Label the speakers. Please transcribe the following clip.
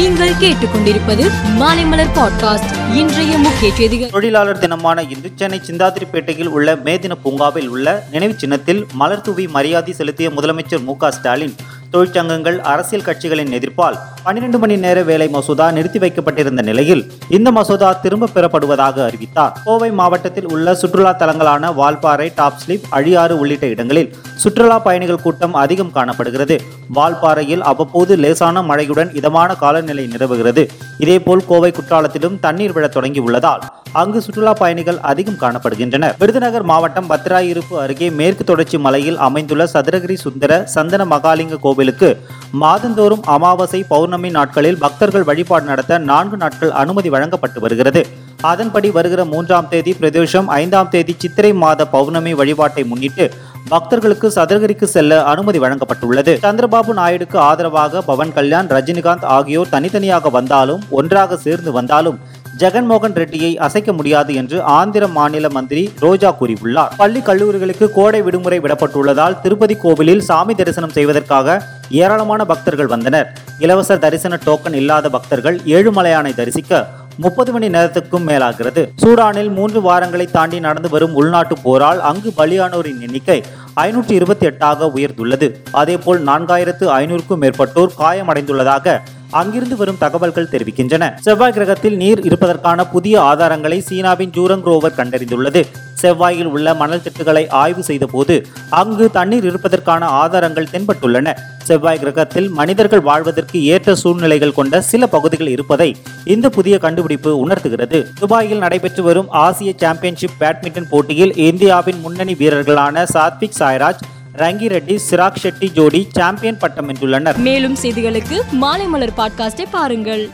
Speaker 1: நீங்கள் கேட்டுக்கொண்டிருப்பது மாலைமலர் பாட்காஸ்ட். இன்றைய முக்கிய செய்திகள்.
Speaker 2: தொழிலாளர் தினமான இன்று சென்னை சிந்தாதிரிப்பேட்டையில் உள்ள மேதின பூங்காவில் உள்ள நினைவு சின்னத்தில் மலர் தூவி மரியாதை செலுத்திய முதலமைச்சர் மு க ஸ்டாலின் தொழிற்சங்கங்கள் அரசியல் கட்சிகளின் எதிர்ப்பால் பன்னிரண்டு மணி நேர வேலை மசோதா நிறுத்தி வைக்கப்பட்டிருந்த நிலையில் இந்த மசோதா திரும்ப பெறப்படுவதாக அறிவித்தார். கோவை மாவட்டத்தில் உள்ள சுற்றுலா தலங்களான வால்பாறை டாப் ஸ்லிப் அழியாறு உள்ளிட்ட இடங்களில் சுற்றுலா பயணிகள் கூட்டம் அதிகம் காணப்படுகிறது. வால்பாறையில் அவ்வப்போது லேசான மழையுடன் இதமான காலநிலை நிலவுகிறது. இதேபோல் கோவை குற்றாலத்திலும் தண்ணீர் விழத் தொடங்கி உள்ளதால் அங்கு சுற்றுலா பயணிகள் அதிகம் காணப்படுகின்றனர். விருதுநகர் மாவட்டம் பத்ராயிருப்பு அருகே மேற்கு தொடர்ச்சி மலையில் அமைந்துள்ள சதுரகிரி சுந்தர சந்தன மகாலிங்க கோவிலுக்கு மாதந்தோறும் அமாவாசை பௌர்ணமி நாட்களில் பக்தர்கள் வழிபாடு நடத்த நான்கு நாட்கள் அனுமதி வழங்கப்பட்டு வருகிறது. அதன்படி வருகிற மூன்றாம் தேதி பிரதோஷம் ஐந்தாம் தேதி சித்திரை மாத பௌர்ணமி வழிபாட்டை முன்னிட்டு பக்தர்களுக்கு சதுரகிரிக்கு செல்ல அனுமதி வழங்கப்பட்டுள்ளது. சந்திரபாபு நாயுடுக்கு ஆதரவாக பவன் கல்யாண் ரஜினிகாந்த் ஆகியோர் தனித்தனியாக வந்தாலும் ஒன்றாக சேர்ந்து வந்தாலும் ஜெகன்மோகன் ரெட்டியை அசைக்க முடியாது என்று ஆந்திர மாநில மந்திரி ரோஜா கூறியுள்ளார். பள்ளி கல்லூரிகளுக்கு கோடை விடுமுறை விடப்பட்டுள்ளதால் திருப்பதி கோவிலில் சாமி தரிசனம் செய்வதற்காக ஏராளமான பக்தர்கள் வந்தனர். இலவச தரிசன டோக்கன் இல்லாத பக்தர்கள் ஏழுமலையானை தரிசிக்க முப்பது மணி நேரத்துக்கும் மேலாகிறது. சூடானில் மூன்று வாரங்களை தாண்டி நடந்து வரும் உள்நாட்டு போரால் அங்கு பலியானோரின் எண்ணிக்கை ஐநூற்றி இருபத்தி எட்டாக உயர்ந்துள்ளது. அதேபோல் நான்காயிரத்து ஐநூறுக்கும் மேற்பட்டோர் காயமடைந்துள்ளதாக அங்கிருந்து வரும் தகவல்கள் தெரிவிக்கின்றன. செவ்வாய் கிரகத்தில் நீர் இருப்பதற்கான புதிய ஆதாரங்களை சீனாவின் ஜூரங் ரோவர் கண்டறிந்துள்ளது. செவ்வாயில் உள்ள மணல் திட்டுகளை ஆய்வு செய்த போது அங்கு தண்ணீர் இருப்பதற்கான ஆதாரங்கள் தென்பட்டுள்ளன. செவ்வாய் கிரகத்தில் மனிதர்கள் வாழ்வதற்கு ஏற்ற சூழ்நிலைகள் கொண்ட சில பகுதிகள் இருப்பதை இந்த புதிய கண்டுபிடிப்பு உணர்த்துகிறது. துபாயில் நடைபெற்று வரும் ஆசிய சாம்பியன்ஷிப் பேட்மிண்டன் போட்டியில் இந்தியாவின் முன்னணி வீரர்களான சாத்விக் சாய்ராஜ் ரங்கி ரெட்டி சிராக் ஷெட்டி ஜோடி சாம்பியன் பட்டம் வென்றுள்ளனர்.
Speaker 1: மேலும் செய்திகளுக்கு மாலைமலர் பாட்காஸ்டை பாருங்கள்.